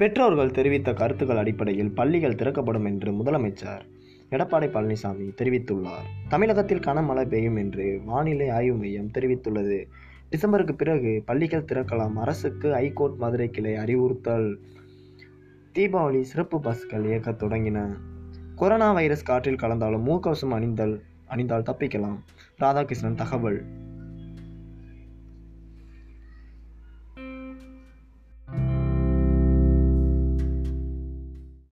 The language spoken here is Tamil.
பெற்றோர்கள் தெரிவித்த கருத்துக்கள் அடிப்படையில் பள்ளிகள் திறக்கப்படும் என்று முதலமைச்சர் எடப்பாடி பழனிசாமி தெரிவித்துள்ளார் தமிழகத்தில் கனமழை பெய்யும் என்று வானிலை ஆய்வு மையம் தெரிவித்துள்ளது டிசம்பருக்கு பிறகு பள்ளிகள் திறக்கலாம் அரசுக்கு ஐகோர்ட் மதுரை கிளை அறிவுறுத்தல் தீபாவளி சிறப்பு பஸ்கள் இயக்க தொடங்கின கொரோனா வைரஸ் காற்றில் கலந்தாலும் முகக்கவசம் அணிந்தல் அணிந்தால் தப்பிக்கலாம் ராதாகிருஷ்ணன் தகவல்